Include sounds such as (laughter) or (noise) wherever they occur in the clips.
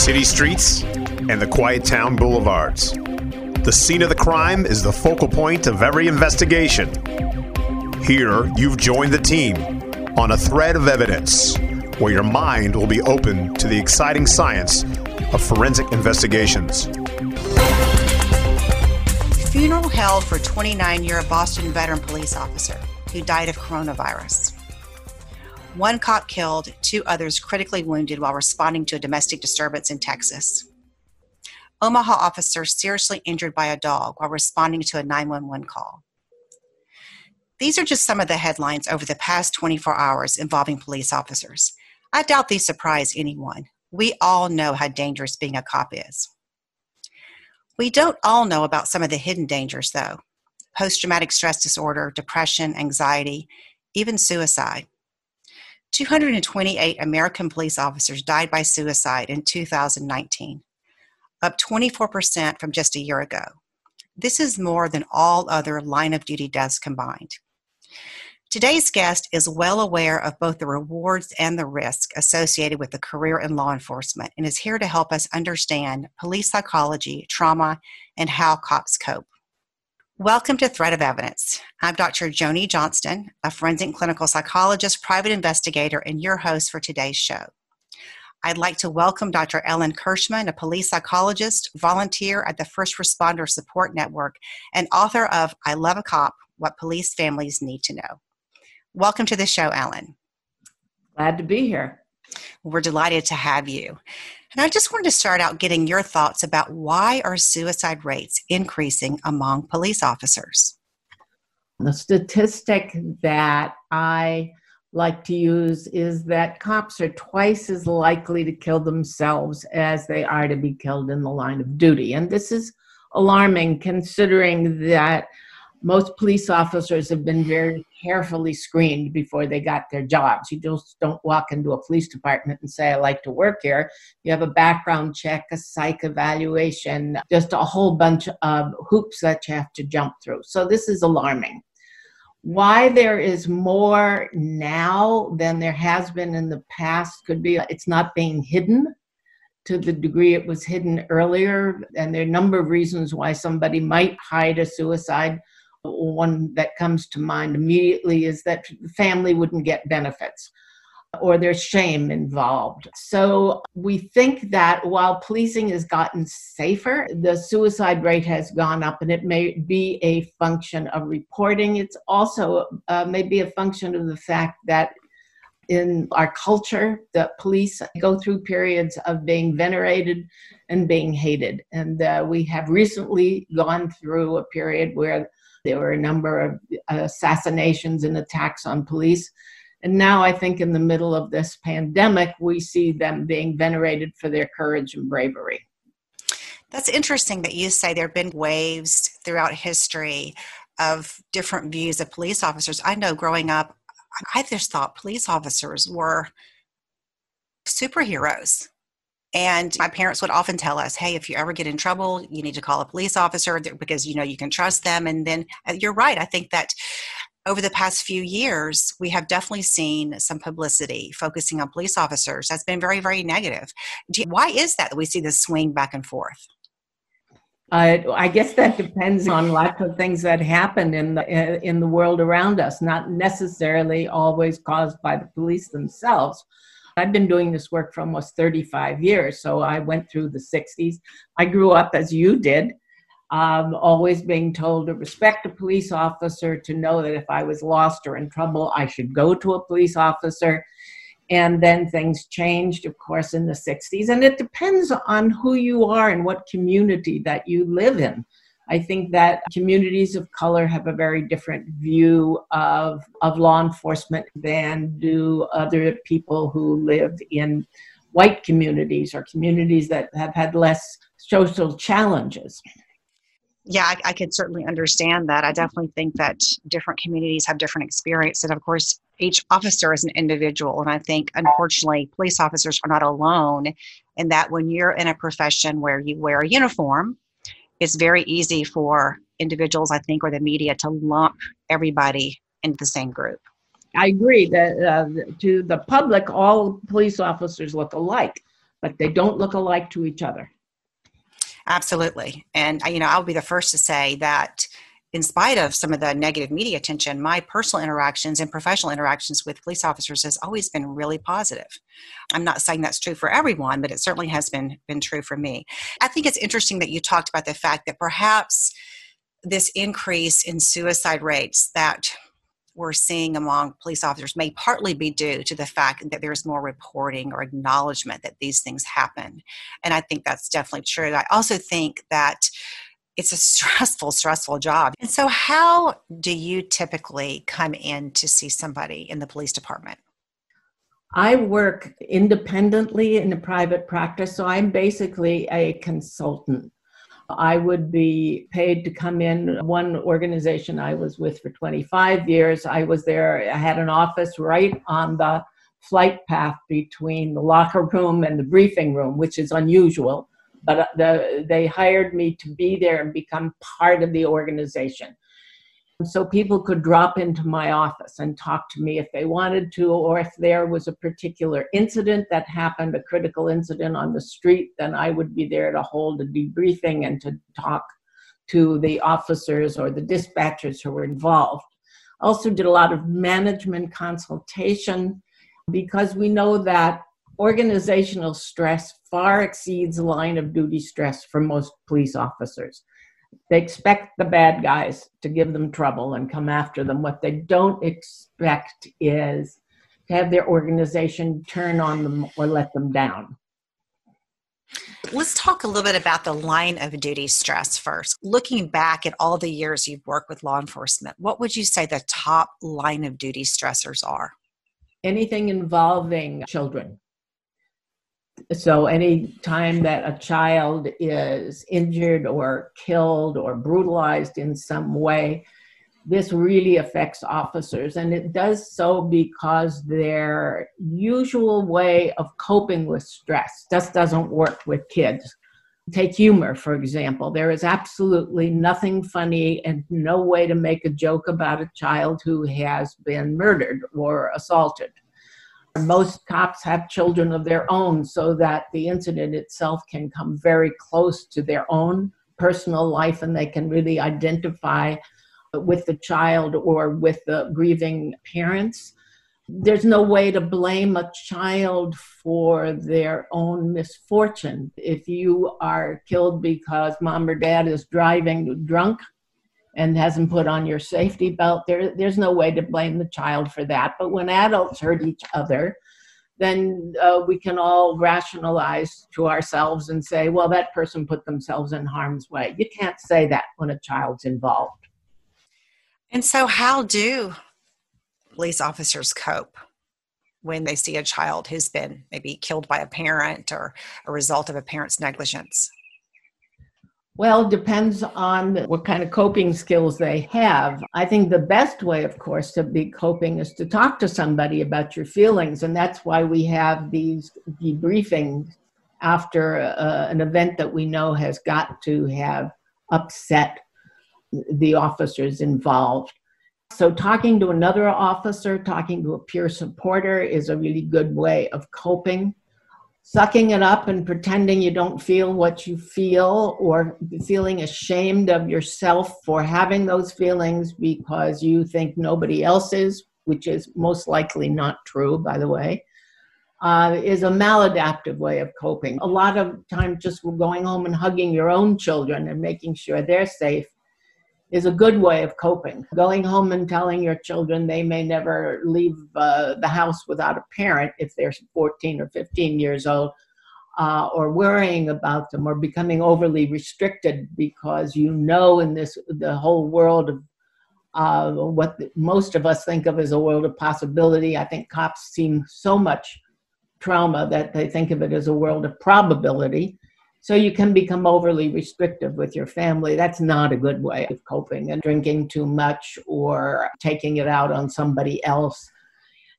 city streets and the quiet town boulevards. The scene of the crime is the focal point of every investigation. Here, you've joined the team on a thread of evidence where your mind will be open to the exciting science of forensic investigations. Funeral held for 29 year Boston veteran police officer who died of coronavirus. One cop killed, two others critically wounded while responding to a domestic disturbance in Texas. Omaha officer seriously injured by a dog while responding to a 911 call. These are just some of the headlines over the past 24 hours involving police officers. I doubt these surprise anyone. We all know how dangerous being a cop is. We don't all know about some of the hidden dangers, though post traumatic stress disorder, depression, anxiety, even suicide. 228 American police officers died by suicide in 2019, up 24% from just a year ago. This is more than all other line of duty deaths combined. Today's guest is well aware of both the rewards and the risk associated with a career in law enforcement and is here to help us understand police psychology, trauma, and how cops cope. Welcome to Thread of Evidence. I'm Dr. Joni Johnston, a forensic clinical psychologist, private investigator, and your host for today's show. I'd like to welcome Dr. Ellen Kirschman, a police psychologist, volunteer at the First Responder Support Network, and author of I Love a Cop What Police Families Need to Know. Welcome to the show, Ellen. Glad to be here. We're delighted to have you. And I just wanted to start out getting your thoughts about why are suicide rates increasing among police officers? The statistic that I like to use is that cops are twice as likely to kill themselves as they are to be killed in the line of duty. And this is alarming considering that most police officers have been very carefully screened before they got their jobs. You just don't walk into a police department and say, I like to work here. You have a background check, a psych evaluation, just a whole bunch of hoops that you have to jump through. So this is alarming. Why there is more now than there has been in the past could be it's not being hidden to the degree it was hidden earlier. And there are a number of reasons why somebody might hide a suicide one that comes to mind immediately is that the family wouldn't get benefits or there's shame involved. So we think that while policing has gotten safer, the suicide rate has gone up, and it may be a function of reporting. It's also uh, maybe a function of the fact that in our culture, the police go through periods of being venerated and being hated. And uh, we have recently gone through a period where there were a number of uh, assassinations and attacks on police. And now I think in the middle of this pandemic, we see them being venerated for their courage and bravery. That's interesting that you say there have been waves throughout history of different views of police officers. I know growing up, I just thought police officers were superheroes. And my parents would often tell us, hey, if you ever get in trouble, you need to call a police officer because you know you can trust them. And then uh, you're right. I think that over the past few years, we have definitely seen some publicity focusing on police officers that's been very, very negative. You, why is that that we see this swing back and forth? Uh, I guess that depends on lots of things that happen in the in the world around us, not necessarily always caused by the police themselves. I've been doing this work for almost 35 years. So I went through the 60s. I grew up as you did, um, always being told to respect a police officer, to know that if I was lost or in trouble, I should go to a police officer. And then things changed, of course, in the 60s. And it depends on who you are and what community that you live in. I think that communities of color have a very different view of, of law enforcement than do other people who live in white communities or communities that have had less social challenges. Yeah, I, I could certainly understand that. I definitely think that different communities have different experiences. And of course, each officer is an individual. And I think, unfortunately, police officers are not alone in that when you're in a profession where you wear a uniform, it's very easy for individuals, I think, or the media to lump everybody into the same group. I agree that uh, to the public, all police officers look alike. but they don't look alike to each other. Absolutely. And, you know, I'll be the first to say that in spite of some of the negative media attention, my personal interactions and professional interactions with police officers has always been really positive. I'm not saying that's true for everyone, but it certainly has been been true for me. I think it's interesting that you talked about the fact that perhaps this increase in suicide rates that we're seeing among police officers may partly be due to the fact that there's more reporting or acknowledgement that these things happen. And I think that's definitely true. I also think that it's a (laughs) stressful, stressful job. And so, how do you typically come in to see somebody in the police department? I work independently in a private practice, so I'm basically a consultant. I would be paid to come in. One organization I was with for 25 years, I was there, I had an office right on the flight path between the locker room and the briefing room, which is unusual. But uh, the, they hired me to be there and become part of the organization. So people could drop into my office and talk to me if they wanted to, or if there was a particular incident that happened, a critical incident on the street, then I would be there to hold a debriefing and to talk to the officers or the dispatchers who were involved. Also, did a lot of management consultation because we know that organizational stress far exceeds line of duty stress for most police officers. They expect the bad guys to give them trouble and come after them. What they don't expect is to have their organization turn on them or let them down. Let's talk a little bit about the line of duty stress first. Looking back at all the years you've worked with law enforcement, what would you say the top line of duty stressors are? Anything involving children so any time that a child is injured or killed or brutalized in some way this really affects officers. And it does so because their usual way of coping with stress just doesn't work with kids. Take humor for example. There is absolutely nothing funny and no way to make a joke about a child who has been murdered or assaulted most cops have children of their own so that the incident itself can come very close to their own personal life and they can really identify with the child or with the grieving parents. There's no way to blame a child for their own misfortune. If you are killed because mom or dad is driving drunk, and hasn't put on your safety belt, there, there's no way to blame the child for that. But when adults hurt each other, then uh, we can all rationalize to ourselves and say, well, that person put themselves in harm's way. You can't say that when a child's involved. And so, how do police officers cope when they see a child who's been maybe killed by a parent or a result of a parent's negligence? Well, depends on what kind of coping skills they have. I think the best way, of course, to be coping is to talk to somebody about your feelings. And that's why we have these debriefings after uh, an event that we know has got to have upset the officers involved. So, talking to another officer, talking to a peer supporter is a really good way of coping sucking it up and pretending you don't feel what you feel or feeling ashamed of yourself for having those feelings because you think nobody else is, which is most likely not true, by the way, uh, is a maladaptive way of coping. A lot of times, just going home and hugging your own children and making sure they're safe is a good way of coping. Going home and telling your children they may never leave uh, the house without a parent if they're 14 or 15 years old, uh, or worrying about them, or becoming overly restricted because you know in this the whole world of uh, what the, most of us think of as a world of possibility. I think cops seem so much trauma that they think of it as a world of probability so you can become overly restrictive with your family. That's not a good way of coping. And drinking too much or taking it out on somebody else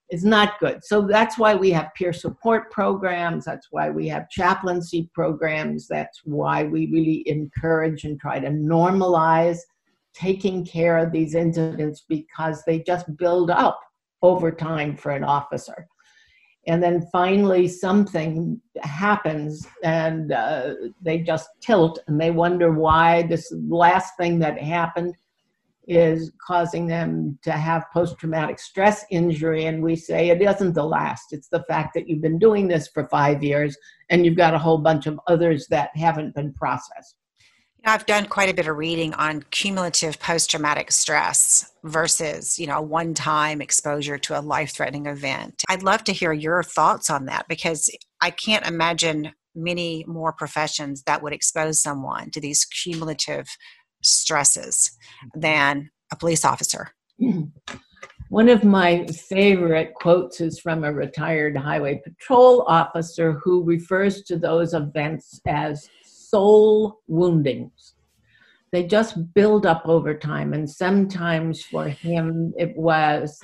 is not good. So that's why we have peer support programs. That's why we have chaplaincy programs. That's why we really encourage and try to normalize taking care of these incidents because they just build up over time for an officer. And then finally something happens and uh, they just tilt and they wonder why this last thing that happened is causing them to have post traumatic stress injury. And we say it isn't the last, it's the fact that you've been doing this for five years and you've got a whole bunch of others that haven't been processed. I've done quite a bit of reading on cumulative post-traumatic stress versus, you know, a one-time exposure to a life-threatening event. I'd love to hear your thoughts on that because I can't imagine many more professions that would expose someone to these cumulative stresses than a police officer. (clears throat) One of my favorite quotes is from a retired highway patrol officer who refers to those events as soul woundings. They just build up over time, and sometimes for him, it was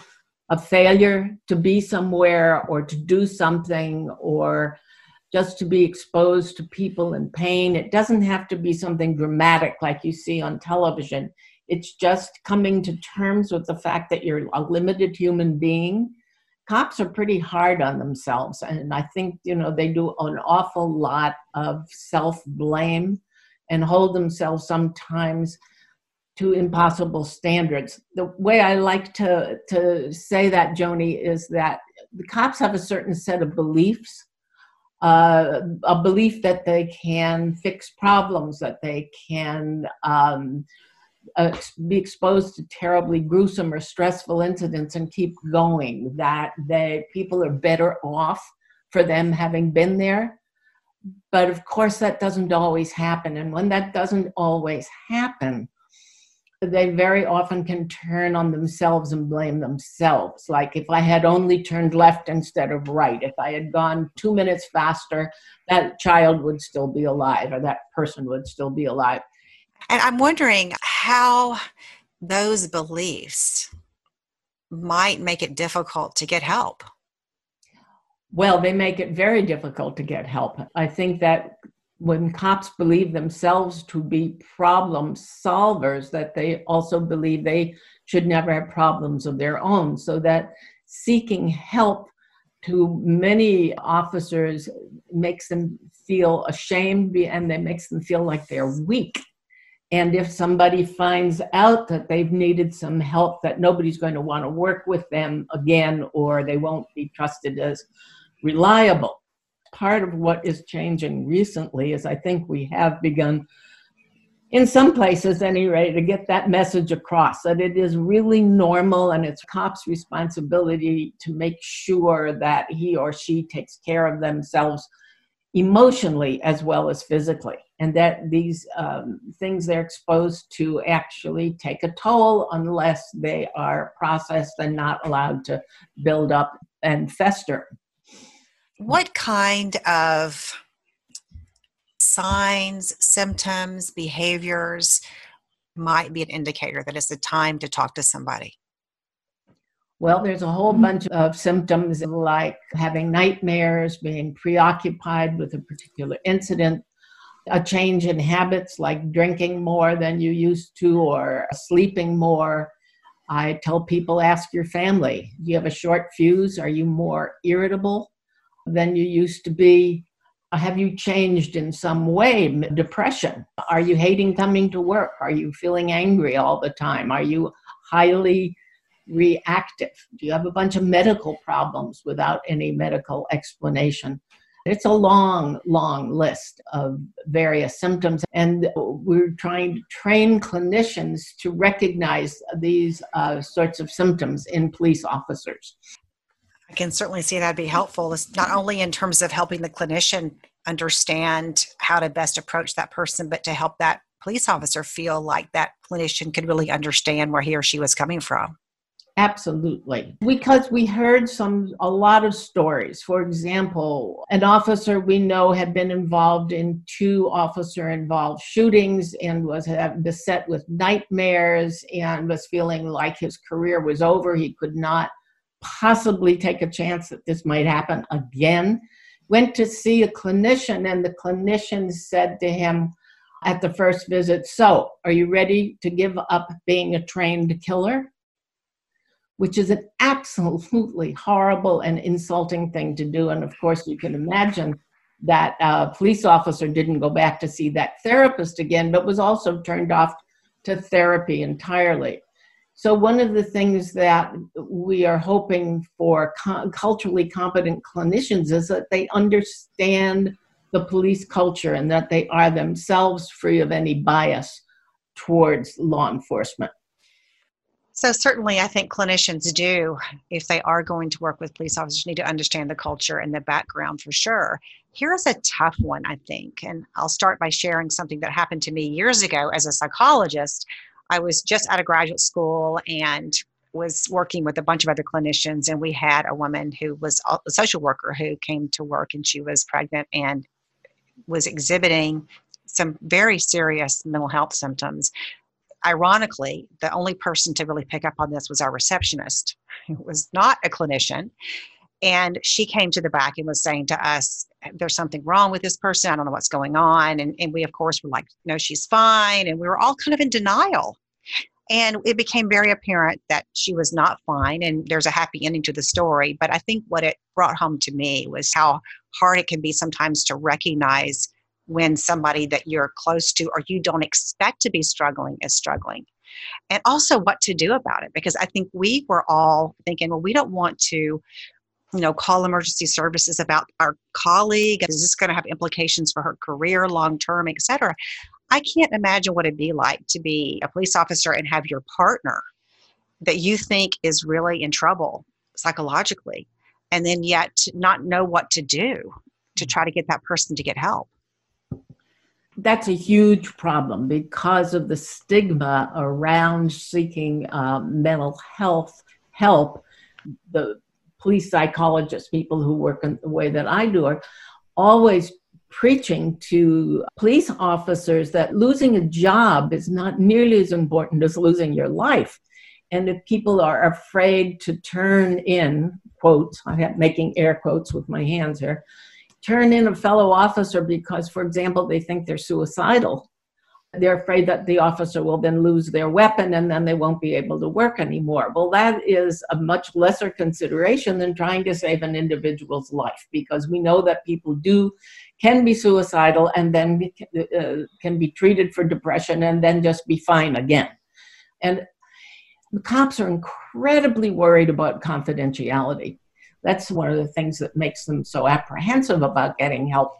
a failure to be somewhere or to do something or just to be exposed to people in pain. It doesn't have to be something dramatic like you see on television. It's just coming to terms with the fact that you're a limited human being. Cops are pretty hard on themselves, and I think you know they do an awful lot of self blame and hold themselves sometimes to impossible standards. The way I like to to say that, Joni, is that the cops have a certain set of beliefs uh, a belief that they can fix problems, that they can um, uh, be exposed to terribly gruesome or stressful incidents and keep going, that they, people are better off for them having been there. But of course, that doesn't always happen. And when that doesn't always happen, they very often can turn on themselves and blame themselves. Like if I had only turned left instead of right, if I had gone two minutes faster, that child would still be alive or that person would still be alive. And I'm wondering how those beliefs might make it difficult to get help. Well, they make it very difficult to get help. I think that when cops believe themselves to be problem solvers, that they also believe they should never have problems of their own. So that seeking help to many officers makes them feel ashamed and it makes them feel like they're weak. And if somebody finds out that they've needed some help, that nobody's going to want to work with them again, or they won't be trusted as reliable. Part of what is changing recently is I think we have begun, in some places anyway, to get that message across that it is really normal and it's cops' responsibility to make sure that he or she takes care of themselves emotionally as well as physically and that these um, things they're exposed to actually take a toll unless they are processed and not allowed to build up and fester what kind of signs, symptoms, behaviors might be an indicator that it's the time to talk to somebody? Well, there's a whole bunch of symptoms like having nightmares, being preoccupied with a particular incident, a change in habits like drinking more than you used to or sleeping more. I tell people ask your family, do you have a short fuse? Are you more irritable? than you used to be? Have you changed in some way? Depression. Are you hating coming to work? Are you feeling angry all the time? Are you highly reactive? Do you have a bunch of medical problems without any medical explanation? It's a long, long list of various symptoms, and we're trying to train clinicians to recognize these uh, sorts of symptoms in police officers. I can certainly see that'd be helpful, not only in terms of helping the clinician understand how to best approach that person, but to help that police officer feel like that clinician could really understand where he or she was coming from. Absolutely. Because we heard some a lot of stories. For example, an officer we know had been involved in two officer involved shootings and was beset with nightmares and was feeling like his career was over. He could not possibly take a chance that this might happen again. Went to see a clinician, and the clinician said to him at the first visit, So, are you ready to give up being a trained killer? Which is an absolutely horrible and insulting thing to do. And of course, you can imagine that uh, police officer didn't go back to see that therapist again, but was also turned off to therapy entirely. So, one of the things that we are hoping for co- culturally competent clinicians is that they understand the police culture and that they are themselves free of any bias towards law enforcement. So certainly, I think clinicians do, if they are going to work with police officers, need to understand the culture and the background for sure. Here's a tough one, I think, and I'll start by sharing something that happened to me years ago as a psychologist. I was just out of graduate school and was working with a bunch of other clinicians, and we had a woman who was a social worker who came to work, and she was pregnant and was exhibiting some very serious mental health symptoms ironically, the only person to really pick up on this was our receptionist, who was not a clinician. And she came to the back and was saying to us, There's something wrong with this person. I don't know what's going on. And, and we, of course, were like, No, she's fine. And we were all kind of in denial. And it became very apparent that she was not fine. And there's a happy ending to the story. But I think what it brought home to me was how hard it can be sometimes to recognize when somebody that you're close to or you don't expect to be struggling is struggling. And also what to do about it because I think we were all thinking, well, we don't want to, you know, call emergency services about our colleague. Is this going to have implications for her career long term, et cetera? I can't imagine what it'd be like to be a police officer and have your partner that you think is really in trouble psychologically and then yet not know what to do to mm-hmm. try to get that person to get help that's a huge problem because of the stigma around seeking uh, mental health help. The police psychologists, people who work in the way that I do, are always preaching to police officers that losing a job is not nearly as important as losing your life. And if people are afraid to turn in, quotes, I am making air quotes with my hands here, turn in a fellow officer because, for example, they think they're suicidal. They're afraid that the officer will then lose their weapon and then they won't be able to work anymore. Well, that is a much lesser consideration than trying to save an individual's life because we know that people do can be suicidal and then uh, can be treated for depression and then just be fine again. And the cops are incredibly worried about confidentiality. That's one of the things that makes them so apprehensive about getting help.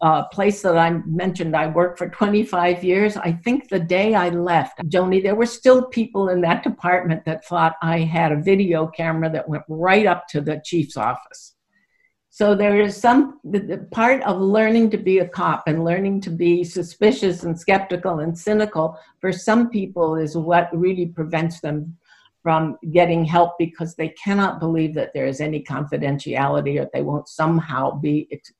A uh, place that I mentioned I worked for 25 years. I think the day I left, Joni, there were still people in that department that thought I had a video camera that went right up to the chief's office. So there is some the, the part of learning to be a cop and learning to be suspicious and skeptical and cynical for some people is what really prevents them from getting help because they cannot believe that there is any confidentiality or they won't somehow be ex-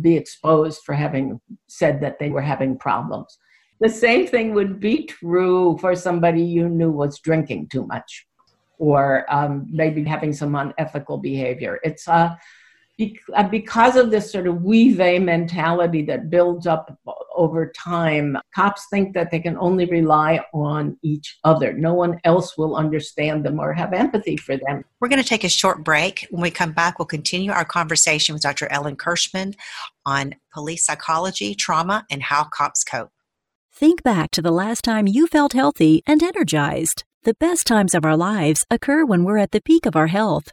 be exposed for having said that they were having problems. The same thing would be true for somebody you knew was drinking too much or um, maybe having some unethical behavior. It's a uh, because of this sort of we they mentality that builds up over time, cops think that they can only rely on each other. No one else will understand them or have empathy for them. We're going to take a short break. When we come back, we'll continue our conversation with Dr. Ellen Kirschman on police psychology, trauma, and how cops cope. Think back to the last time you felt healthy and energized. The best times of our lives occur when we're at the peak of our health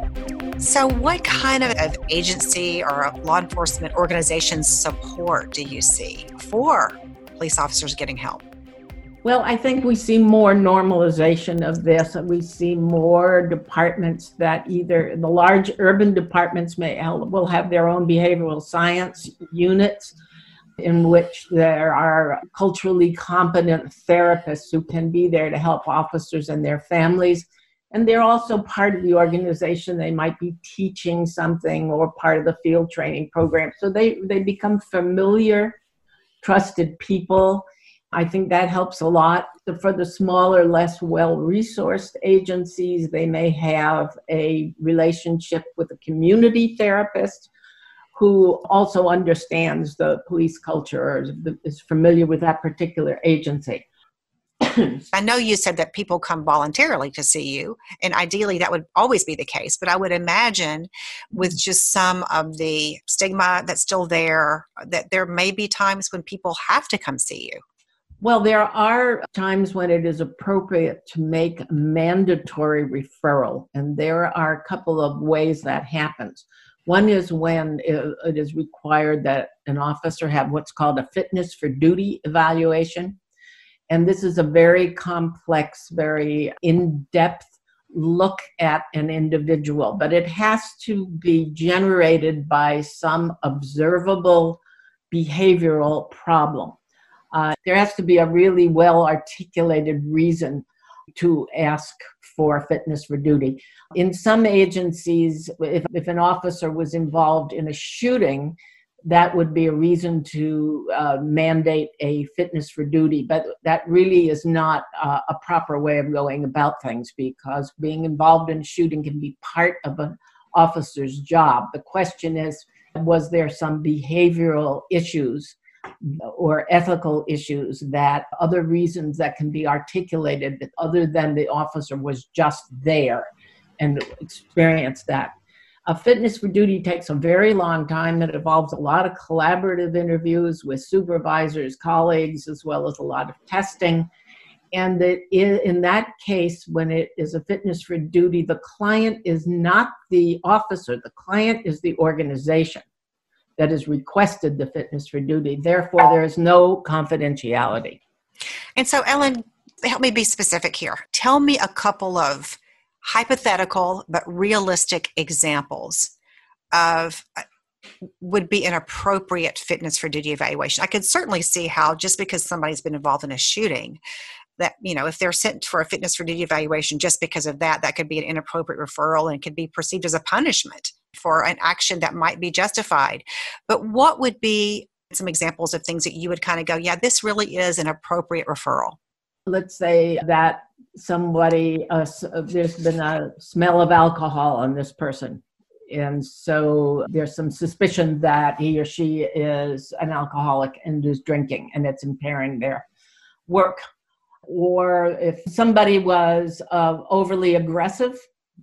So, what kind of agency or law enforcement organization support do you see for police officers getting help? Well, I think we see more normalization of this. We see more departments that either the large urban departments may will have their own behavioral science units in which there are culturally competent therapists who can be there to help officers and their families. And they're also part of the organization. They might be teaching something or part of the field training program. So they, they become familiar, trusted people I think that helps a lot. For the smaller, less well resourced agencies, they may have a relationship with a community therapist who also understands the police culture or is familiar with that particular agency. I know you said that people come voluntarily to see you, and ideally that would always be the case. But I would imagine with mm-hmm. just some of the stigma that's still there, uh, that there may be times when people have to come see you. Well, there are times when it is appropriate to make mandatory referral, and there are a couple of ways that happens. One is when uh, it is required that an officer have what's called a fitness for duty evaluation. And this is a very complex, very in depth look at an individual, but it has to be generated by some observable behavioral problem. Uh, there has to be a really well articulated reason to ask for fitness for duty. In some agencies, if, if an officer was involved in a shooting, that would be a reason to uh, mandate a fitness for duty. But that really is not uh, a proper way of going about things because being involved in shooting can be part of an officer's job. The question is was there some behavioral issues or ethical issues that other reasons that can be articulated that other than the officer was just there and experienced that a fitness for duty takes a very long time that involves a lot of collaborative interviews with supervisors colleagues as well as a lot of testing and that in that case when it is a fitness for duty the client is not the officer the client is the organization that has requested the fitness for duty. Therefore, there is no confidentiality. And so, Ellen, help me be specific here. Tell me a couple of hypothetical but realistic examples of uh, would be an appropriate fitness for duty evaluation. I could certainly see how just because somebody's been involved in a shooting that you know if they're sent for a fitness for duty evaluation just because of that that could be an inappropriate referral and could be perceived as a punishment for an action that might be justified. But what would be some examples of things that you would kind of go, yeah, this really is an appropriate referral? Let's say that somebody, uh, there's been a smell of alcohol on this person. And so there's some suspicion that he or she is an alcoholic and is drinking and it's impairing their work. Or if somebody was uh, overly aggressive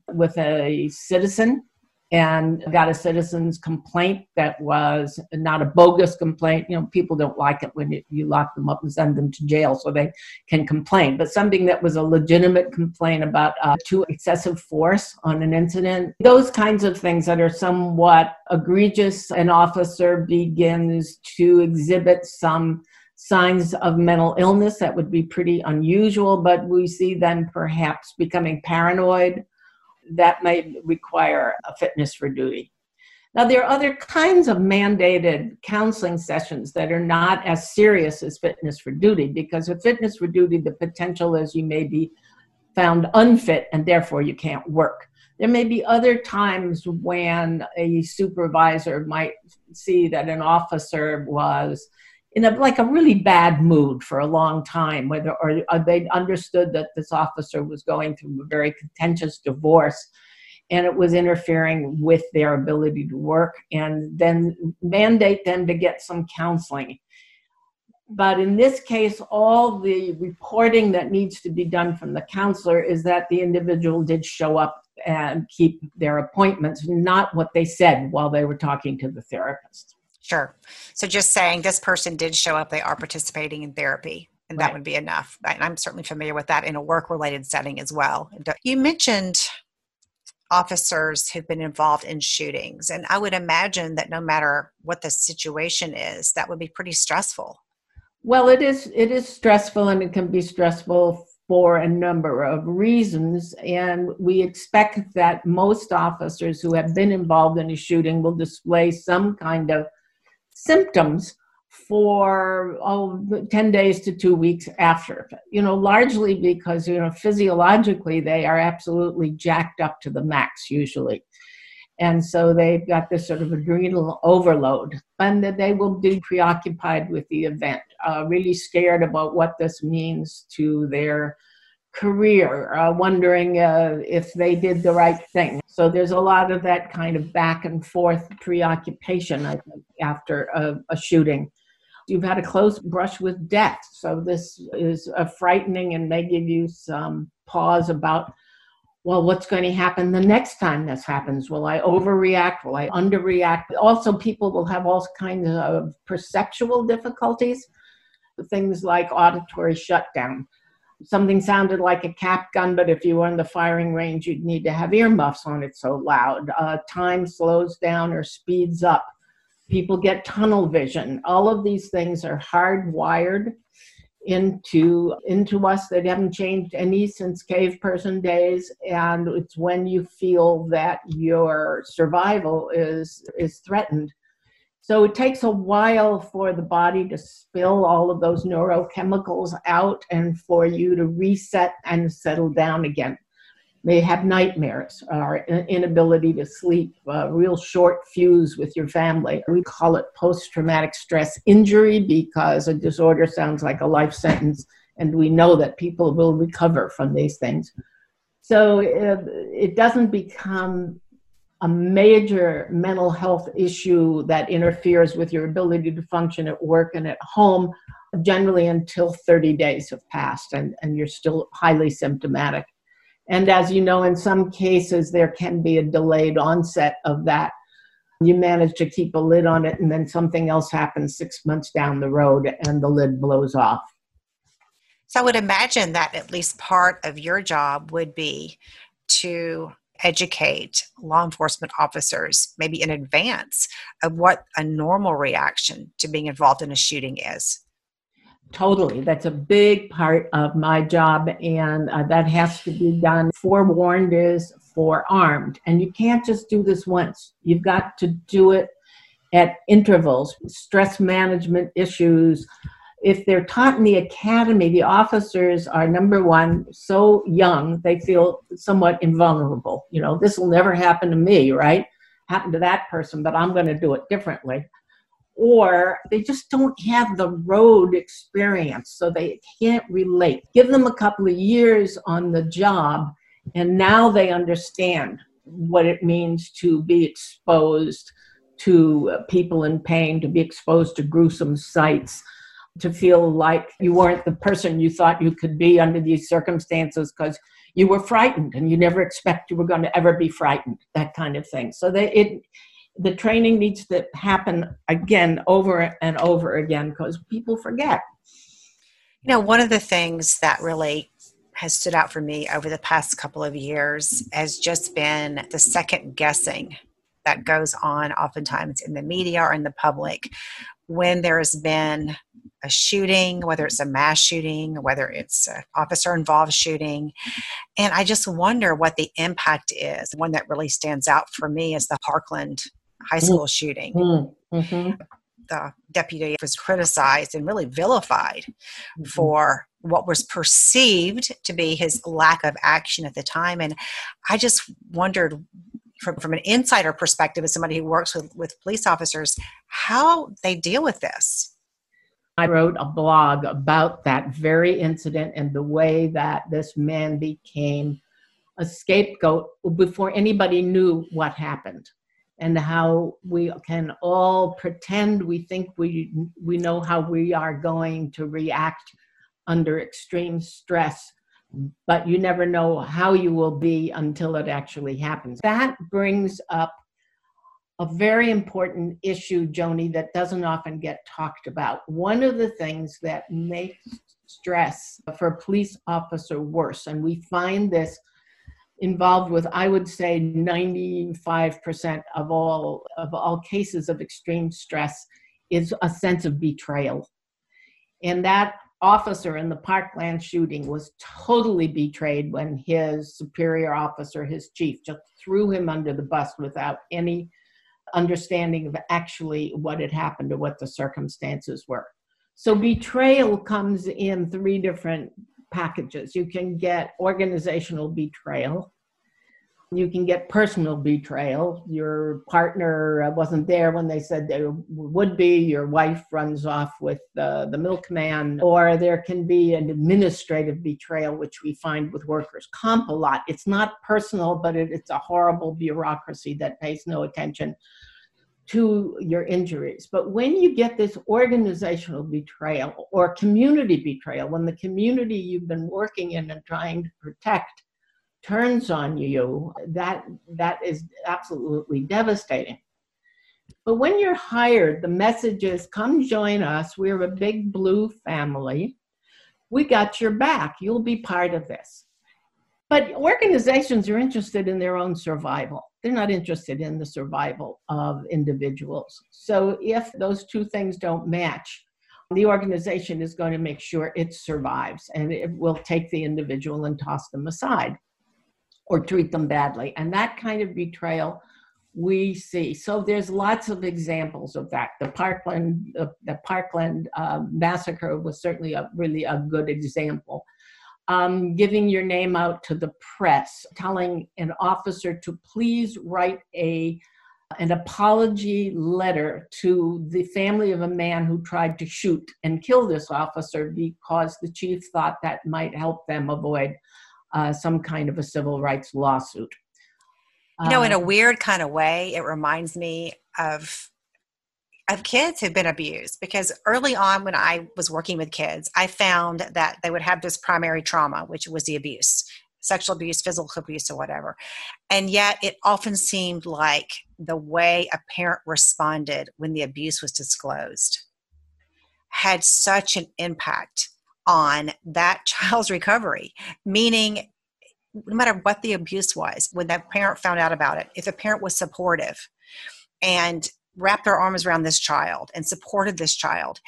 with a citizen and got a citizen's complaint that was not a bogus complaint. You know, people don't like it when you lock them up and send them to jail so they can complain, but something that was a legitimate complaint about uh, too excessive force on an incident. Those kinds of things that are somewhat egregious, an officer begins to exhibit some signs of mental illness that would be pretty unusual, but we see them perhaps becoming paranoid that may require a fitness for duty. Now, there are other kinds of mandated counseling sessions that are not as serious as fitness for duty because with fitness for duty, the potential is you may be found unfit and therefore you can't work. There may be other times when a supervisor might see that an officer was in a like a really bad mood for a long time whether or, or they understood that this officer was going through a very contentious divorce and it was interfering with their ability to work and then mandate them to get some counseling. But in this case all the reporting that needs to be done from the counselor is that the individual did show up and keep their appointments not what they said while they were talking to the therapist Sure. So just saying this person did show up, they are participating in therapy, and right. that would be enough. And I'm certainly familiar with that in a work related setting as well. You mentioned officers who've been involved in shootings. And I would imagine that no matter what the situation is, that would be pretty stressful. Well, it is it is stressful and it can be stressful for a number of reasons. And we expect that most officers who have been involved in a shooting will display some kind of symptoms for oh, 10 days to two weeks after. You know, largely because, you know, physiologically they are absolutely jacked up to the max usually. And so they've got this sort of adrenal overload, and that they will be preoccupied with the event, uh, really scared about what this means to their career, uh, wondering uh, if they did the right thing. So there's a lot of that kind of back and forth preoccupation, I think, after a, a shooting. You've had a close brush with death, so this is frightening and may give you some pause about well, what's going to happen the next time this happens? Will I overreact? Will I underreact? Also, people will have all kinds of perceptual difficulties, things like auditory shutdown. Something sounded like a cap gun, but if you were in the firing range, you'd need to have earmuffs on it so loud. Uh, time slows down or speeds up. People get tunnel vision. All of these things are hardwired into into us that haven't changed any since cave person days and it's when you feel that your survival is is threatened so it takes a while for the body to spill all of those neurochemicals out and for you to reset and settle down again may have nightmares or inability to sleep, a real short fuse with your family. We call it post traumatic stress injury because a disorder sounds like a life sentence, and we know that people will recover from these things. So uh, it doesn't become a major mental health issue that interferes with your ability to function at work and at home generally until 30 days have passed and, and you're still highly symptomatic. And as you know, in some cases, there can be a delayed onset of that. You manage to keep a lid on it, and then something else happens six months down the road, and the lid blows off. So I would imagine that at least part of your job would be to educate law enforcement officers, maybe in advance, of what a normal reaction to being involved in a shooting is. Totally. That's a big part of my job, and uh, that has to be done. Forewarned is forearmed. And you can't just do this once, you've got to do it at intervals. Stress management issues. If they're taught in the academy, the officers are number one, so young, they feel somewhat invulnerable. You know, this will never happen to me, right? Happen to that person, but I'm going to do it differently or they just don't have the road experience, so they can't relate. Give them a couple of years on the job, and now they understand what it means to be exposed to people in pain, to be exposed to gruesome sights, to feel like you weren't the person you thought you could be under these circumstances because you were frightened and you never expect you were going to ever be frightened, that kind of thing. So they, it the training needs to happen again over and over again because people forget. You know, one of the things that really has stood out for me over the past couple of years has just been the second guessing that goes on oftentimes in the media or in the public when there has been a shooting, whether it's a mass shooting, whether it's an officer involved shooting. And I just wonder what the impact is. One that really stands out for me is the Parkland high school mm. shooting. Mm. Mm-hmm. The deputy was criticized and really vilified mm-hmm. for what was perceived to be his lack of action at the time. And I just wondered from, from an insider perspective, as somebody who works with, with police officers, how they deal with this. I wrote a blog about that very incident and the way that this man became a scapegoat before anybody knew what happened and how we can all pretend we think we we know how we are going to react under extreme stress but you never know how you will be until it actually happens. That brings up a very important issue joni that doesn't often get talked about. One of the things that makes stress for a police officer worse and we find this involved with i would say 95% of all of all cases of extreme stress is a sense of betrayal. And that officer in the parkland shooting was totally betrayed when his superior officer his chief just threw him under the bus without any understanding of actually what had happened or what the circumstances were so betrayal comes in three different packages. You can get organizational betrayal. You can get personal betrayal. Your partner wasn't there when they said they would be. Your wife runs off with uh, the milkman. Or there can be an administrative betrayal, which we find with workers' comp a lot. It's not personal, but it, it's a horrible bureaucracy that pays no attention to your injuries. But when you get this organizational betrayal or community betrayal, when the community you've been working in and trying to protect turns on you, that that is absolutely devastating. But when you're hired, the message is come join us. We're a big blue family. We got your back. You'll be part of this. But organizations are interested in their own survival. They're not interested in the survival of individuals. So if those two things don't match, the organization is going to make sure it survives and it will take the individual and toss them aside or treat them badly. And that kind of betrayal we see. So there's lots of examples of that. The Parkland, uh, the Parkland uh, massacre was certainly a really a good example um, giving your name out to the press, telling an officer to please write a an apology letter to the family of a man who tried to shoot and kill this officer because the chief thought that might help them avoid uh, some kind of a civil rights lawsuit. You know, in a um, weird kind of way, it reminds me of of kids who've been abused because early on when I was working with kids, I found that they would have this primary trauma, which was the abuse, sexual abuse, physical abuse, or whatever. And yet it often seemed like the way a parent responded when the abuse was disclosed had such an impact on that child's (laughs) recovery, meaning no matter what the abuse was, when that parent found out about it, if the parent was supportive and wrapped their arms around this child and supported this child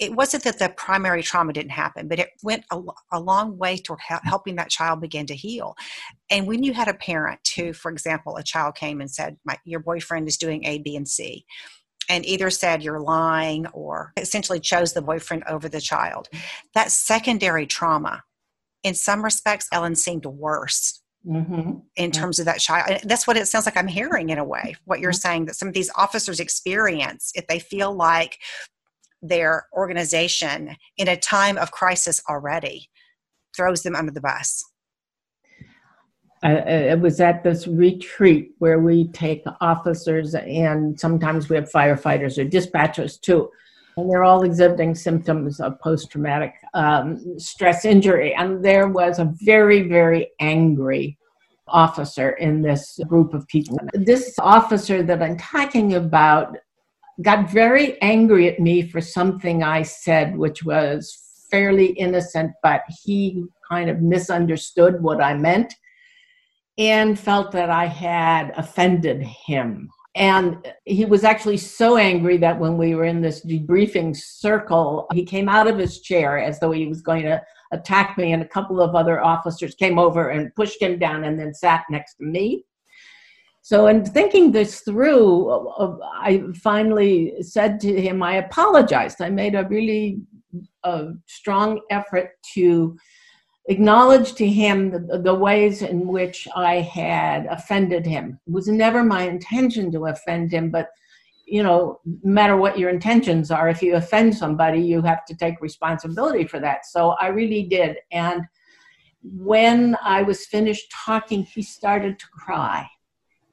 it wasn't that the primary trauma didn't happen, but it went a, a, long way toward helping that child begin to heal. And when you had a parent who, for example, a child came and said, My Your boyfriend is doing A, B, and C, and either said you're lying or essentially chose the boyfriend over the child, that secondary trauma, in some respects, Ellen seemed worse Mm-hmm. in terms of that child. That's what it sounds like I'm hearing in a way, what you're mm-hmm. saying that some of these officers experience if they feel like their organization in a time of crisis already throws them under the bus. Uh, it was at this retreat where we take officers and sometimes we have firefighters or dispatchers too and they're all exhibiting symptoms of post-traumatic um, stress injury. And there was a very, very angry officer in this group of people. This officer that I'm talking about got very angry at me for something I said, which was fairly innocent, but he kind of misunderstood what I meant and felt that I had offended him. And he was actually so angry that when we were in this debriefing circle, he came out of his chair as though he was going to attack me, and a couple of other officers came over and pushed him down and then sat next to me. So, in thinking this through, I finally said to him, I apologized. I made a really uh, strong effort to acknowledge to him the, the, ways in which I had offended him. It was never my intention to offend him, but you know, no matter what your intentions are, if you offend somebody, you have to take responsibility for that. So I really did. And when I was finished talking, he started to cry.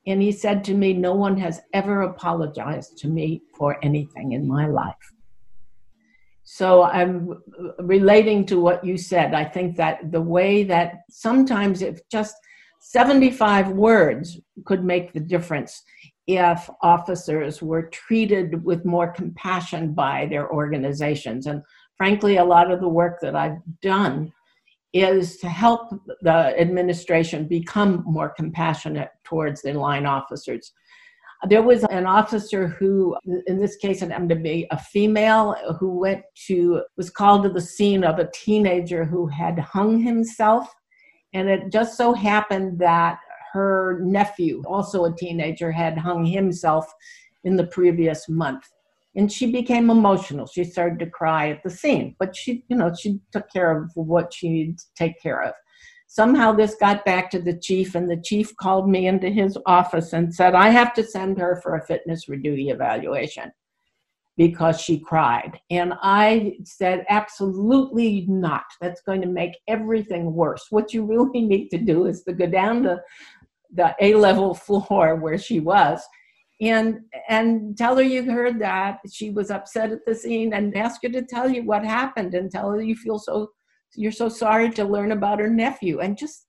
And he said to me, No one has ever apologized to me for anything in my life. So I'm relating to what you said. I think that the way that sometimes if just 75 words could make the difference if officers were treated with more compassion by their organizations. And frankly, a lot of the work that I've done is to help the administration become more compassionate towards the line officers. There was an officer who, in this case, it happened to be a female who went to, was called to the scene of a teenager who had hung himself. And it just so happened that her nephew, also a teenager, had hung himself in the previous month. And she became emotional. She started to cry at the scene, but she, you know, she took care of what she needed to take care of. Somehow this got back to the chief, and the chief called me into his office and said, I have to send her for a fitness for duty evaluation because she cried. And I said, absolutely not. That's going to make everything worse. What you really need to do is to go down to the A level floor where she was and and tell her you heard that she was upset at the scene and ask her to tell you what happened and tell her you feel so you're so sorry to learn about her nephew and just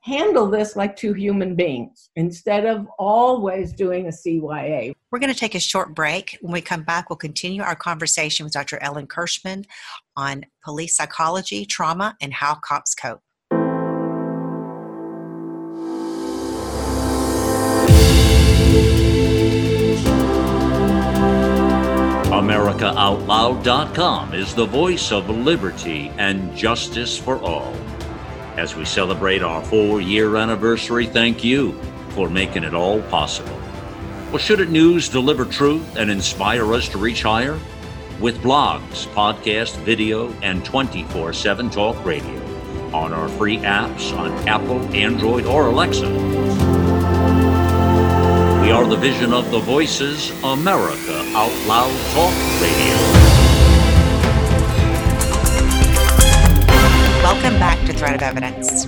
handle this like two human beings instead of always doing a CYA. We're going to take a short break. When we come back, we'll continue our conversation with Dr. Ellen Kirschman on police psychology, trauma, and how cops cope. AmericaOutloud.com is the voice of liberty and justice for all. As we celebrate our four year anniversary, thank you for making it all possible. Well, Should It News deliver truth and inspire us to reach higher? With blogs, podcast, video, and 24 7 talk radio on our free apps on Apple, Android, or Alexa. We are the vision of the Voices America Out Loud Talk Radio. Welcome back to Thread of Evidence.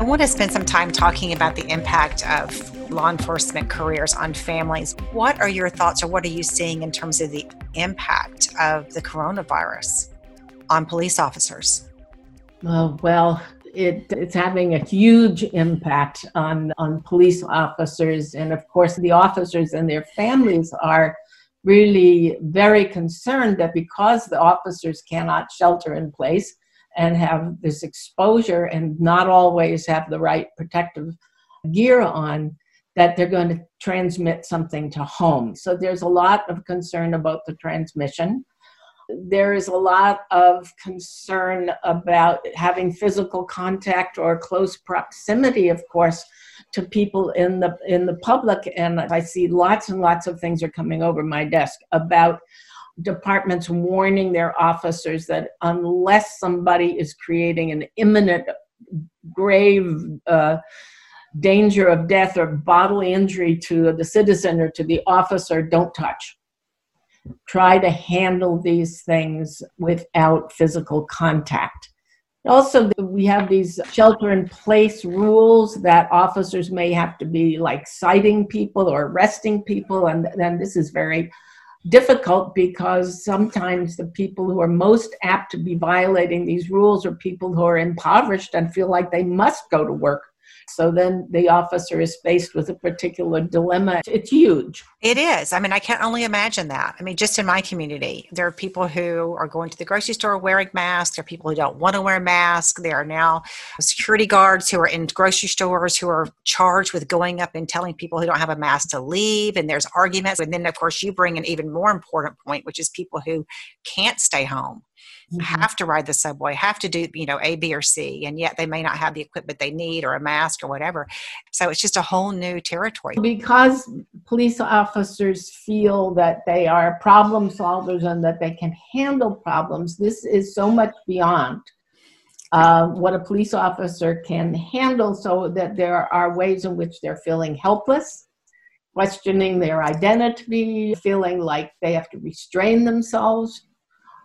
I want to spend some time talking about the impact of law enforcement careers on families. What are your thoughts, or what are you seeing in terms of the impact of the coronavirus on police officers? Uh, well, it, it's having a huge impact on, on police officers. And of course, the officers and their families are really very concerned that because the officers cannot shelter in place and have this exposure and not always have the right protective gear on, that they're going to transmit something to home. So there's a lot of concern about the transmission there is a lot of concern about having physical contact or close proximity, of course, to people in the in the public. And I see lots and lots of things are coming over my desk about departments warning their officers that unless somebody is creating an imminent grave uh, danger of death or bodily injury to the citizen or to the officer, don't touch try to handle these things without physical contact. Also, we have these shelter in place rules that officers may have to be like citing people or arresting people, and then this is very difficult because sometimes the people who are most apt to be violating these rules are people who are impoverished and feel like they must go to work so then the officer is faced with a particular dilemma. It's huge. It is. I mean, I can only imagine that. I mean, just in my community, there are people who are going to the grocery store wearing masks. There are people who don't want to wear masks. There are now security guards who are in grocery stores who are charged with going up and telling people who don't have a mask to leave. And there's arguments. And then, of course, you bring an even more important point, which is people who can't stay home mm-hmm. have to ride the subway, have to do, you know, A, B, or C, and yet they may not have the equipment they need or a mask or whatever. So it's just a whole new territory. Because police officers feel that they are problem solvers and that they can handle problems, this is so much beyond. Uh, what a police officer can handle, so that there are ways in which they're feeling helpless, questioning their identity, feeling like they have to restrain themselves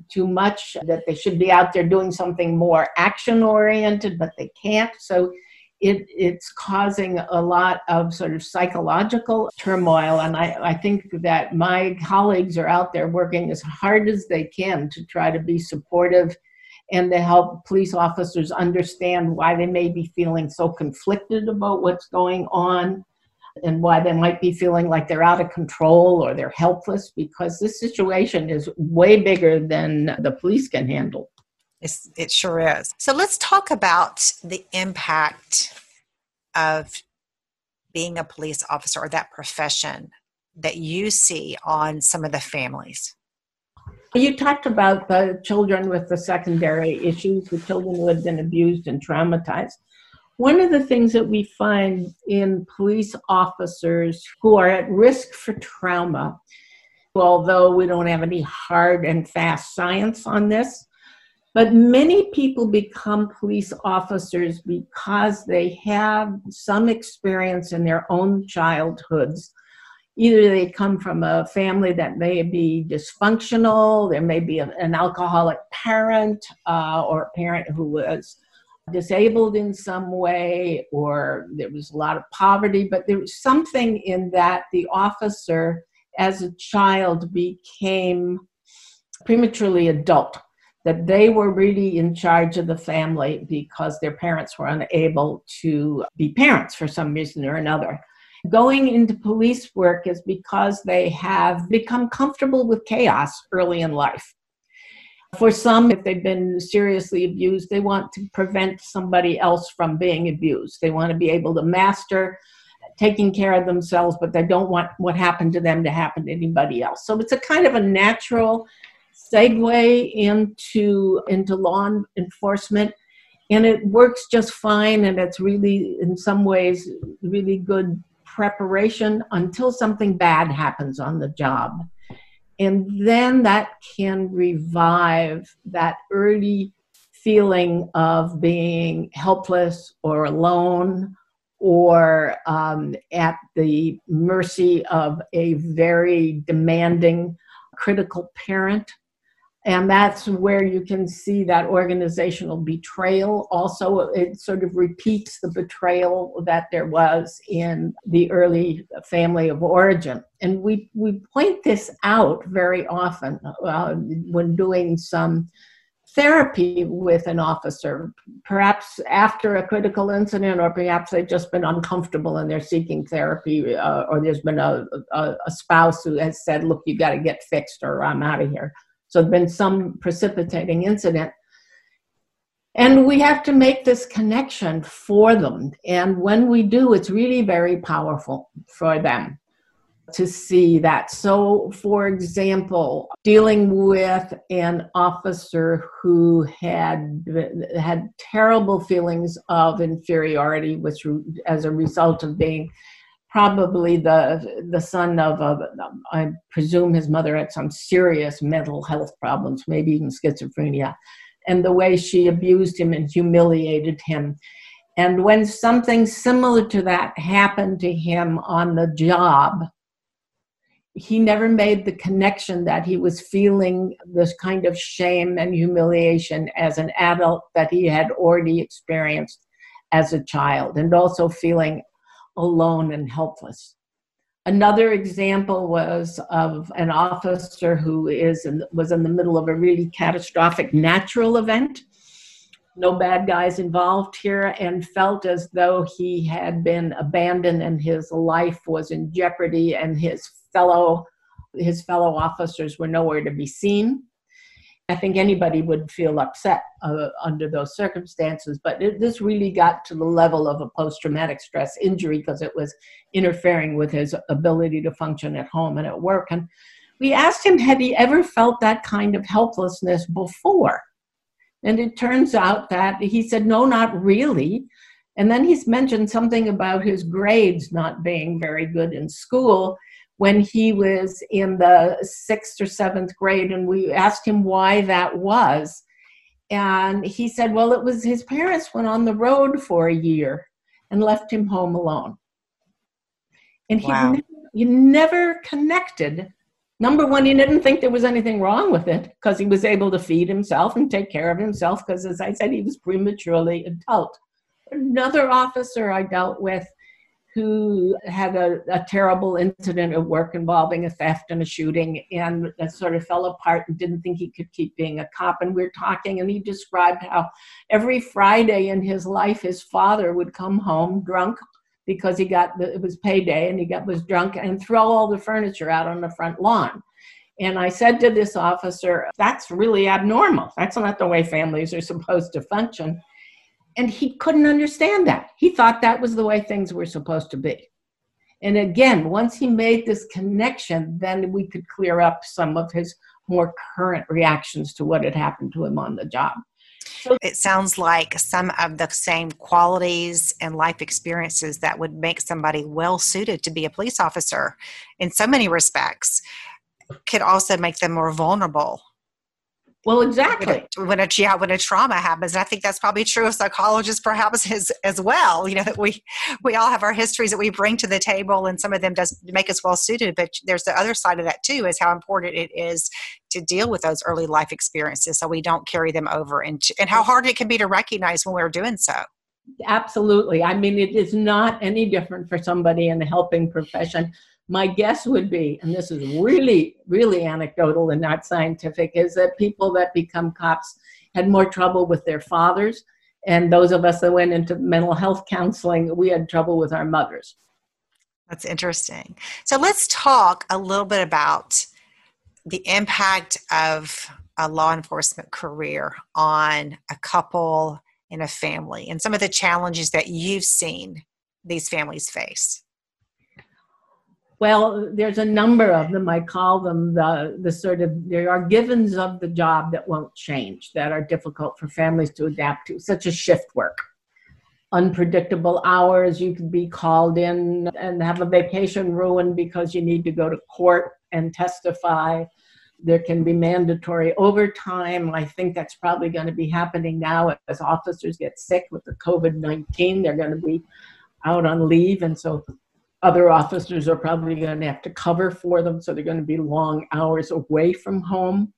too much, that they should be out there doing something more action oriented, but they can't. So it, it's causing a lot of sort of psychological turmoil. And I, I think that my colleagues are out there working as hard as they can to try to be supportive and to help police officers understand why they may be feeling so conflicted about what's going on and why they might be feeling like they're out of control or they're helpless because this situation is way bigger than the police can handle. It's, it sure is. So let's talk about the impact of being a police officer or that profession that you see on some of the families. You talked about the children with the secondary issues, the children who have been abused and traumatized. One of the things that we find in police officers who are at risk for trauma, although we don't have any hard and fast science on this, but many people become police officers because they have some experience in their own childhoods. Either they come from a family that may be dysfunctional, there may be an alcoholic parent uh, or a parent who was disabled in some way, or there was a lot of poverty, but there was something in that the officer as a child became prematurely adult that they were really in charge of the family because their parents were unable to be parents for some reason or another. Going into police work is because they have become comfortable with chaos early in life. For some, if they've been seriously abused, they want to prevent somebody else from being abused. They want to be able to master taking care of themselves, but they don't want what happened to them to happen to anybody else. So it's a kind of a natural segue into into law enforcement and it works just fine and it's really in some ways really good preparation until something bad happens on the job and then that can revive that early feeling of being helpless or alone or um, at the mercy of a very demanding critical parent and that's where you can see that organizational betrayal. Also it sort of repeats the betrayal that there was in the early family of origin. And we we point this out very often uh, when doing some therapy with an officer perhaps after a critical incident or perhaps they've just been uncomfortable and they're seeking therapy uh, or there's been a, a, a spouse who has said look you got to get fixed or i'm out of here so there's been some precipitating incident. And we have to make this connection for them. And when we do, it's really very powerful for them to see that. So, for example, dealing with an officer who had had terrible feelings of inferiority, as a result of being probably the the son of a, I presume his mother had some serious mental health problems, maybe even schizophrenia, and the way she abused him and humiliated him. And when something similar to that happened to him on the job, he never made the connection that he was feeling this kind of shame and humiliation as an adult that he had already experienced as a child, and also feeling alone and helpless. Another example was of an officer who is in, was in the middle of a really catastrophic natural event. No bad guys involved here, and felt as though he had been abandoned and his life was in jeopardy, and his fellow his fellow officers were nowhere to be seen. I think anybody would feel upset uh, under those circumstances, but it, this really got to the level of a post traumatic stress injury because it was interfering with his ability to function at home and at work. And we asked him, had he ever felt that kind of helplessness before? And it turns out that he said, no, not really. And then he's mentioned something about his grades not being very good in school when he was in the sixth or seventh grade, and we asked him why that was. And he said, well, it was his parents went on the road for a year and left him home alone. And he, wow. never, he never connected. Number one, he didn't think there was anything wrong with it because he was able to feed himself and take care of himself because, as I said, he was prematurely adult. Another officer I dealt with who had a, a, terrible incident at work involving a theft and a shooting and that sort of fell apart and didn't think he could keep being a cop. And we are talking, and he described how every Friday in his life, his father would come home drunk because he got the, it was payday and he got was drunk and throw all the furniture out on the front lawn. And I said to this officer, that's really abnormal. That's not the way families are supposed to function. And he couldn't understand that. He thought that was the way things were supposed to be. And again, once he made this connection, then we could clear up some of his more current reactions to what had happened to him on the job. It sounds like some of the same qualities and life experiences that would make somebody well suited to be a police officer in so many respects could also make them more vulnerable well, exactly. When a, when a yeah, when a trauma happens, and I think that's probably true of psychologists, perhaps as as well. You know that we we all have our histories that we bring to the table, and some of them does make us well suited. But there's the other side of that too, is how important it is to deal with those early life experiences, so we don't carry them over, and and how hard it can be to recognize when we're doing so. Absolutely. I mean, it is not any different for somebody in the helping profession my guess would be, and this is really, really anecdotal and not scientific, is that people that become cops had more trouble with their fathers. And those of us that went into mental health counseling, we had trouble with our mothers. That's interesting. So let's talk a little bit about the impact of a law enforcement career on a couple and a family and some of the challenges that you've seen these families face. Well, there's a number of them. I call them the, the sort of, there are givens of the job that won't change, that are difficult for families to adapt to, such as shift work. Unpredictable hours, you could be called in and have a vacation ruined because you need to go to court and testify. There can be mandatory overtime. I think that's probably going to be happening now as officers get sick with the COVID 19. They're going to be out on leave. And so other officers are probably going to have to cover for them, so they're going to be long hours away from home.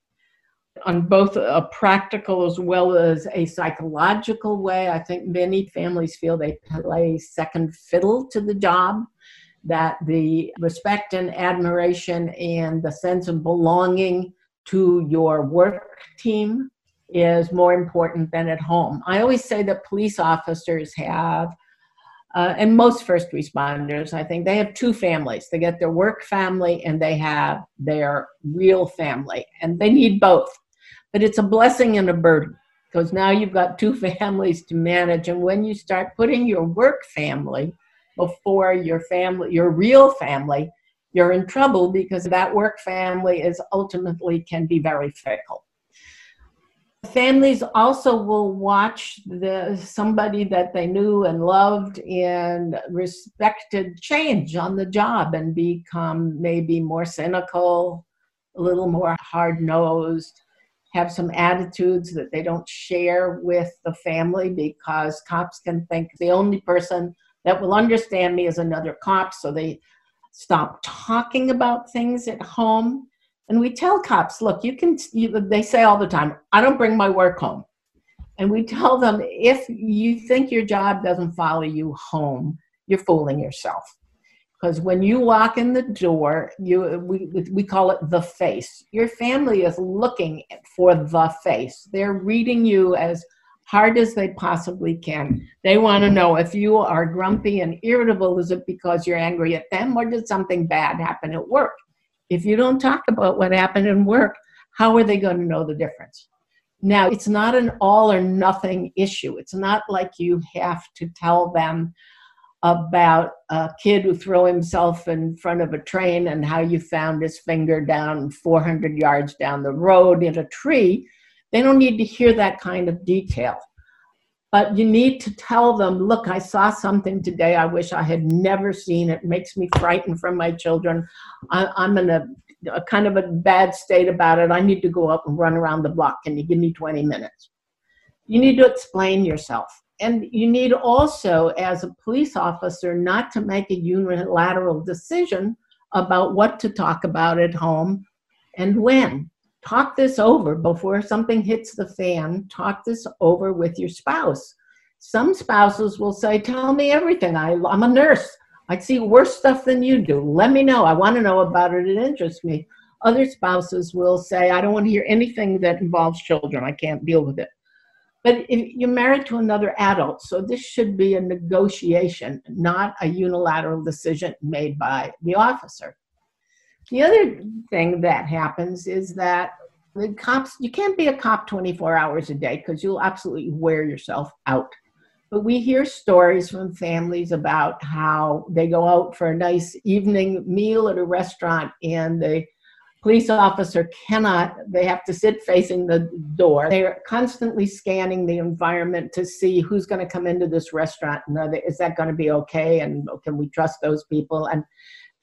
On both a practical as well as a psychological way, I think many families feel they play second fiddle to the job, that the respect and admiration and the sense of belonging to your work team is more important than at home. I always say that police officers have uh, and most first responders, I think, they have two families. They get their work family and they have their real family, and they need both. But it's a blessing and a burden because now you've got two (laughs) families to manage. And when you start putting your work family before your family, your real family, you're in trouble because that work family is ultimately can be very fickle families also will watch the somebody that they knew and loved and respected change on the job and become maybe more cynical a little more hard-nosed have some attitudes that they don't share with the family because cops can think the only person that will understand me is another cop so they stop talking about things at home and we tell cops, look, you can, you, they say all the time, I don't bring my work home. And we tell them, if you think your job doesn't follow you home, you're fooling yourself. Because when you walk in the door, you we, we call it the face. Your family is looking for the face. They're reading you as hard as they possibly can. They want to know if you are grumpy and irritable, is it because you're angry at them or did something bad happen at work? If you don't talk about what happened in work, how are they going to know the difference? Now, it's not an all or nothing issue. It's not like you have to tell them about a kid who threw himself in front of a train and how you found his finger down 400 yards down the road in a tree. They don't need to hear that kind of detail. But you need to tell them, look, I saw something today I wish I had never seen. It makes me frightened from my children. I, am in a, a kind of a bad state about it. I need to go up and run around the block. Can you give me 20 minutes? You need to explain yourself. And you need also, as a police officer, not to make a unilateral decision about what to talk about at home and when talk this over before something hits the fan. Talk this over with your spouse. Some spouses will say, Tell me everything. I, I'm a nurse. I see worse stuff than you do. Let me know. I want to know about it. It interests me. Other spouses will say, I don't want to hear anything that involves children. I can't deal with it. But you're married to another adult, so this should be a negotiation, not a unilateral decision made by the officer. The other thing that happens is that the cops, you can't be a cop 24 hours a day because you'll absolutely wear yourself out. But we hear stories from families about how they go out for a nice evening meal at a restaurant and the police officer cannot, they have to sit facing the door. They're constantly scanning the environment to see who's going to come into this restaurant and they, is that going to be okay and can we trust those people? And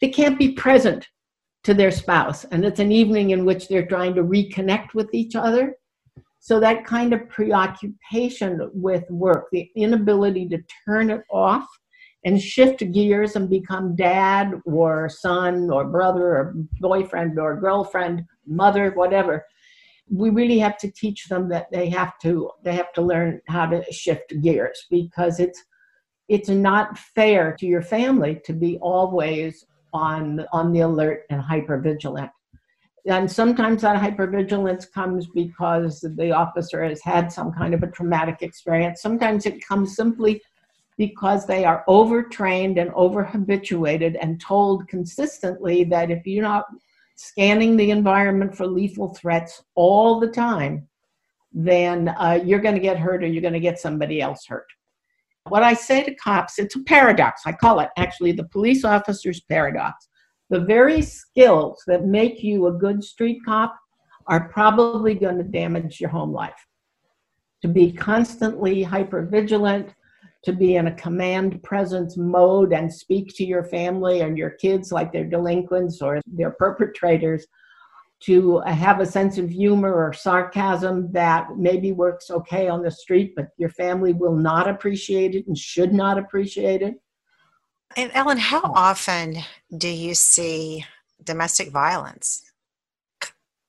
they can't be present to their spouse. And it's an evening in which they're trying to reconnect with each other. So that kind of preoccupation with work, the inability to turn it off and shift gears and become dad or son or brother or boyfriend or girlfriend, mother, whatever. We really have to teach them that they have to they have to learn how to shift gears because it's it's not fair to your family to be always on on the alert and hyper vigilant and sometimes that hypervigilance comes because the officer has had some kind of a traumatic experience. Sometimes it comes simply because they are overtrained and over habituated and told consistently that if you're not scanning the environment for lethal threats all the time then uh, you're going to get hurt or you're going to get somebody else hurt what I say to cops, it's a paradox. I call it actually the police officer's paradox. The very skills that make you a good street cop are probably going to damage your home life. To be constantly hyper vigilant, to be in a command presence mode and speak to your family and your kids like they're delinquents or they're perpetrators to have a sense of humor or sarcasm that maybe works okay on the street, but your family will not appreciate it and should not appreciate it. And Ellen, how often do you see domestic violence?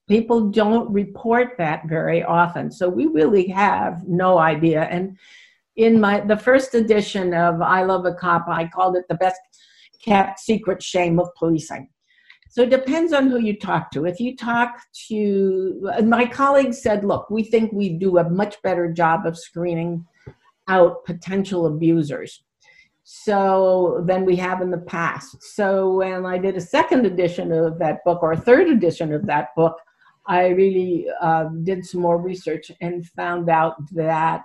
People don't report that very often, so we really have no idea. And in my the first edition of I Love a Cop, I called it the best kept secret shame of policing so it depends on who you talk to. If you talk to my colleagues said, look, we think we do a much better job of screening out potential abusers. So than we have in the past. So when I did a second edition of that book or a third edition of that book, I really uh, did some more research and found out that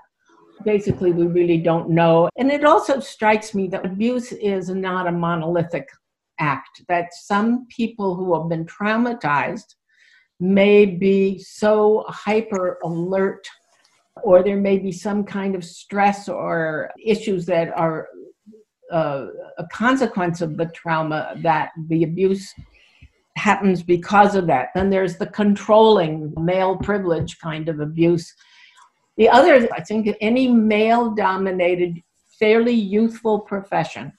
basically we really don't know. And it also strikes me that abuse is not a monolithic act that some people who have been traumatized may be so hyper alert or there may be some kind of stress or issues that are uh, a consequence of the trauma that the abuse happens because of that. Then there's the controlling male privilege kind of abuse. The other, I think, any male dominated, fairly youthful profession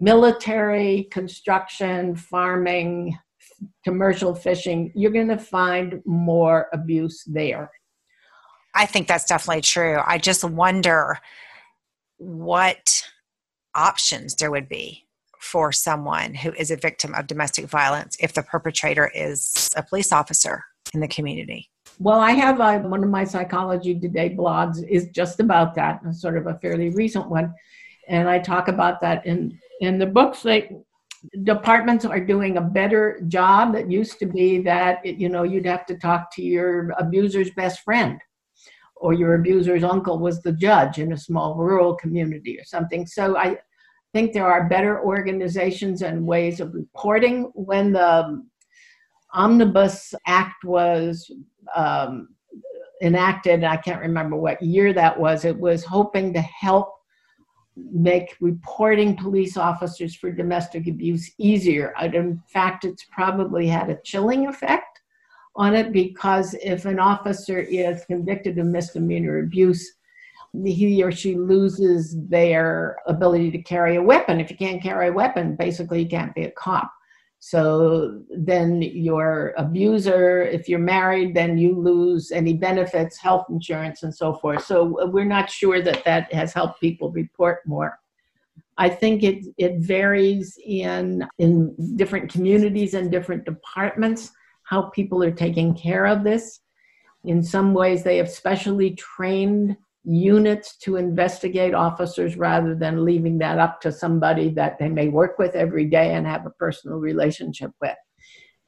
military, construction, farming, commercial fishing, you're going to find more abuse there. I think that's definitely true. I just wonder what options there would be for someone who is a victim of domestic violence if the perpetrator is a police officer in the community. Well, I have uh, one of my Psychology Today blogs is just about that, sort of a fairly recent one. And I talk about that in in the books like departments are doing a better job. It used to be that you know you'd have to talk to your abuser's best friend or your abuser's uncle was the judge in a small rural community or something. So i think there are better organizations and ways of reporting. When the omnibus act was um, enacted i can't remember what year that was it was hoping to help make reporting police officers for domestic abuse easier. In fact, it's probably had a chilling effect on it because if an officer is convicted of misdemeanor abuse, he or she loses their ability to carry a weapon. If you can't carry a weapon, basically you can't be a cop. So then your abuser, if you're married, then you lose any benefits, health insurance, and so forth. So we're not sure that that has helped people report more. I think it, it varies in, in different communities and different departments how people are taking care of this. In some ways, they have specially trained units to investigate officers rather than leaving that up to somebody that they may work with every day and have a personal relationship with.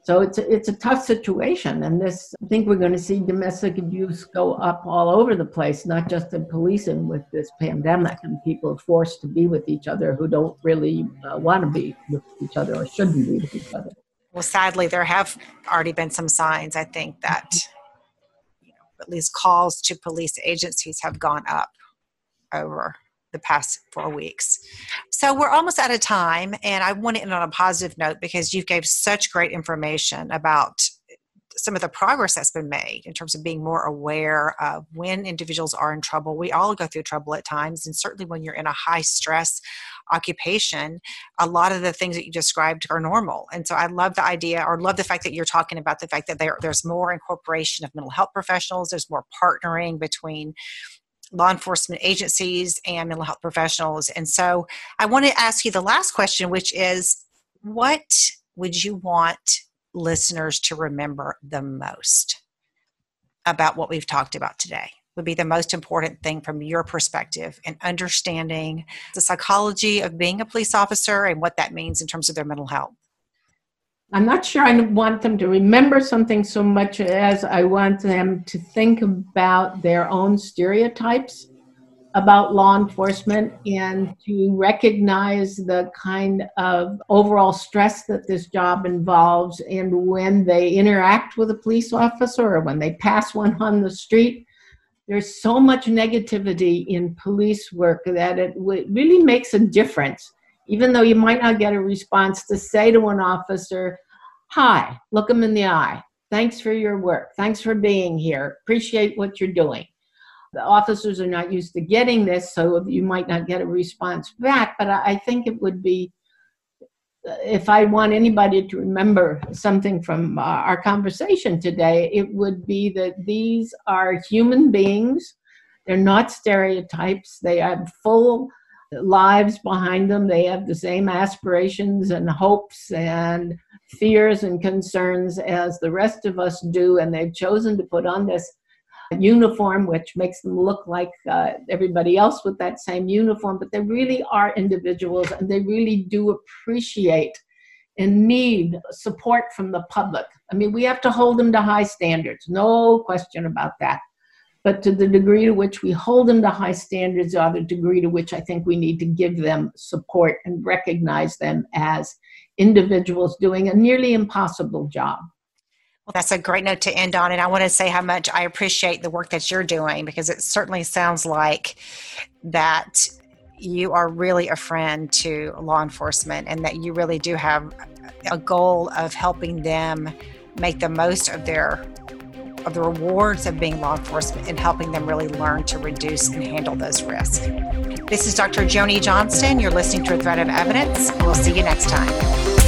So it's a, it's a tough situation, and this I think we're going to see domestic abuse go up all over the place, not just in policing with this pandemic and people forced to be with each other who don't really uh, want to be with each other or shouldn't be with each other. Well, sadly, there have already been some signs. I think that at least calls to police agencies have gone up over the past four weeks. So we're almost out of time, and I want to end on a positive note because you gave such great information about some of the progress that's been made in terms of being more aware of when individuals are in trouble. We all go through trouble at times, and certainly when you're in a high stress occupation, a lot of the things that you described are normal. And so I love the idea, or love the fact that you're talking about the fact that there, there's more incorporation of mental health professionals, there's more partnering between law enforcement agencies and mental health professionals. And so I want to ask you the last question, which is what would you want listeners to remember the most about what we've talked about today? Would be the most important thing from your perspective in understanding the psychology of being a police officer and what that means in terms of their mental health. I'm not sure I want them to remember something so much as I want them to think about their own stereotypes about law enforcement and to recognize the kind of overall stress that this job involves and when they interact with a police officer or when they pass one on the street there's so much negativity in police work that it really makes a difference even though you might not get a response, to say to an officer, Hi, look them in the eye. Thanks for your work. Thanks for being here. Appreciate what you're doing. The officers are not used to getting this, so you might not get a response back, but I think it would be uh, if I want anybody to remember something from uh, our conversation today, it would be that these are human beings. They're not stereotypes. They have full lives behind them. They have the same aspirations and hopes and fears and concerns as the rest of us do, and they've chosen to put on this uniform, which makes them look like uh, everybody else with that same uniform, but they really are individuals and they really do appreciate and need support from the public. I mean, we have to hold them to high standards, no question about that. But to the degree to which we hold them to high standards are the degree to which I think we need to give them support and recognize them as individuals doing a nearly impossible job. Well, that's a great note to end on. And I want to say how much I appreciate the work that you're doing because it certainly sounds like that you are really a friend to law enforcement and that you really do have a goal of helping them make the most of their of the rewards of being law enforcement and helping them really learn to reduce and handle those risks. This is Dr. Joni Johnston. You're listening to A Thread of Evidence. We'll see you next time.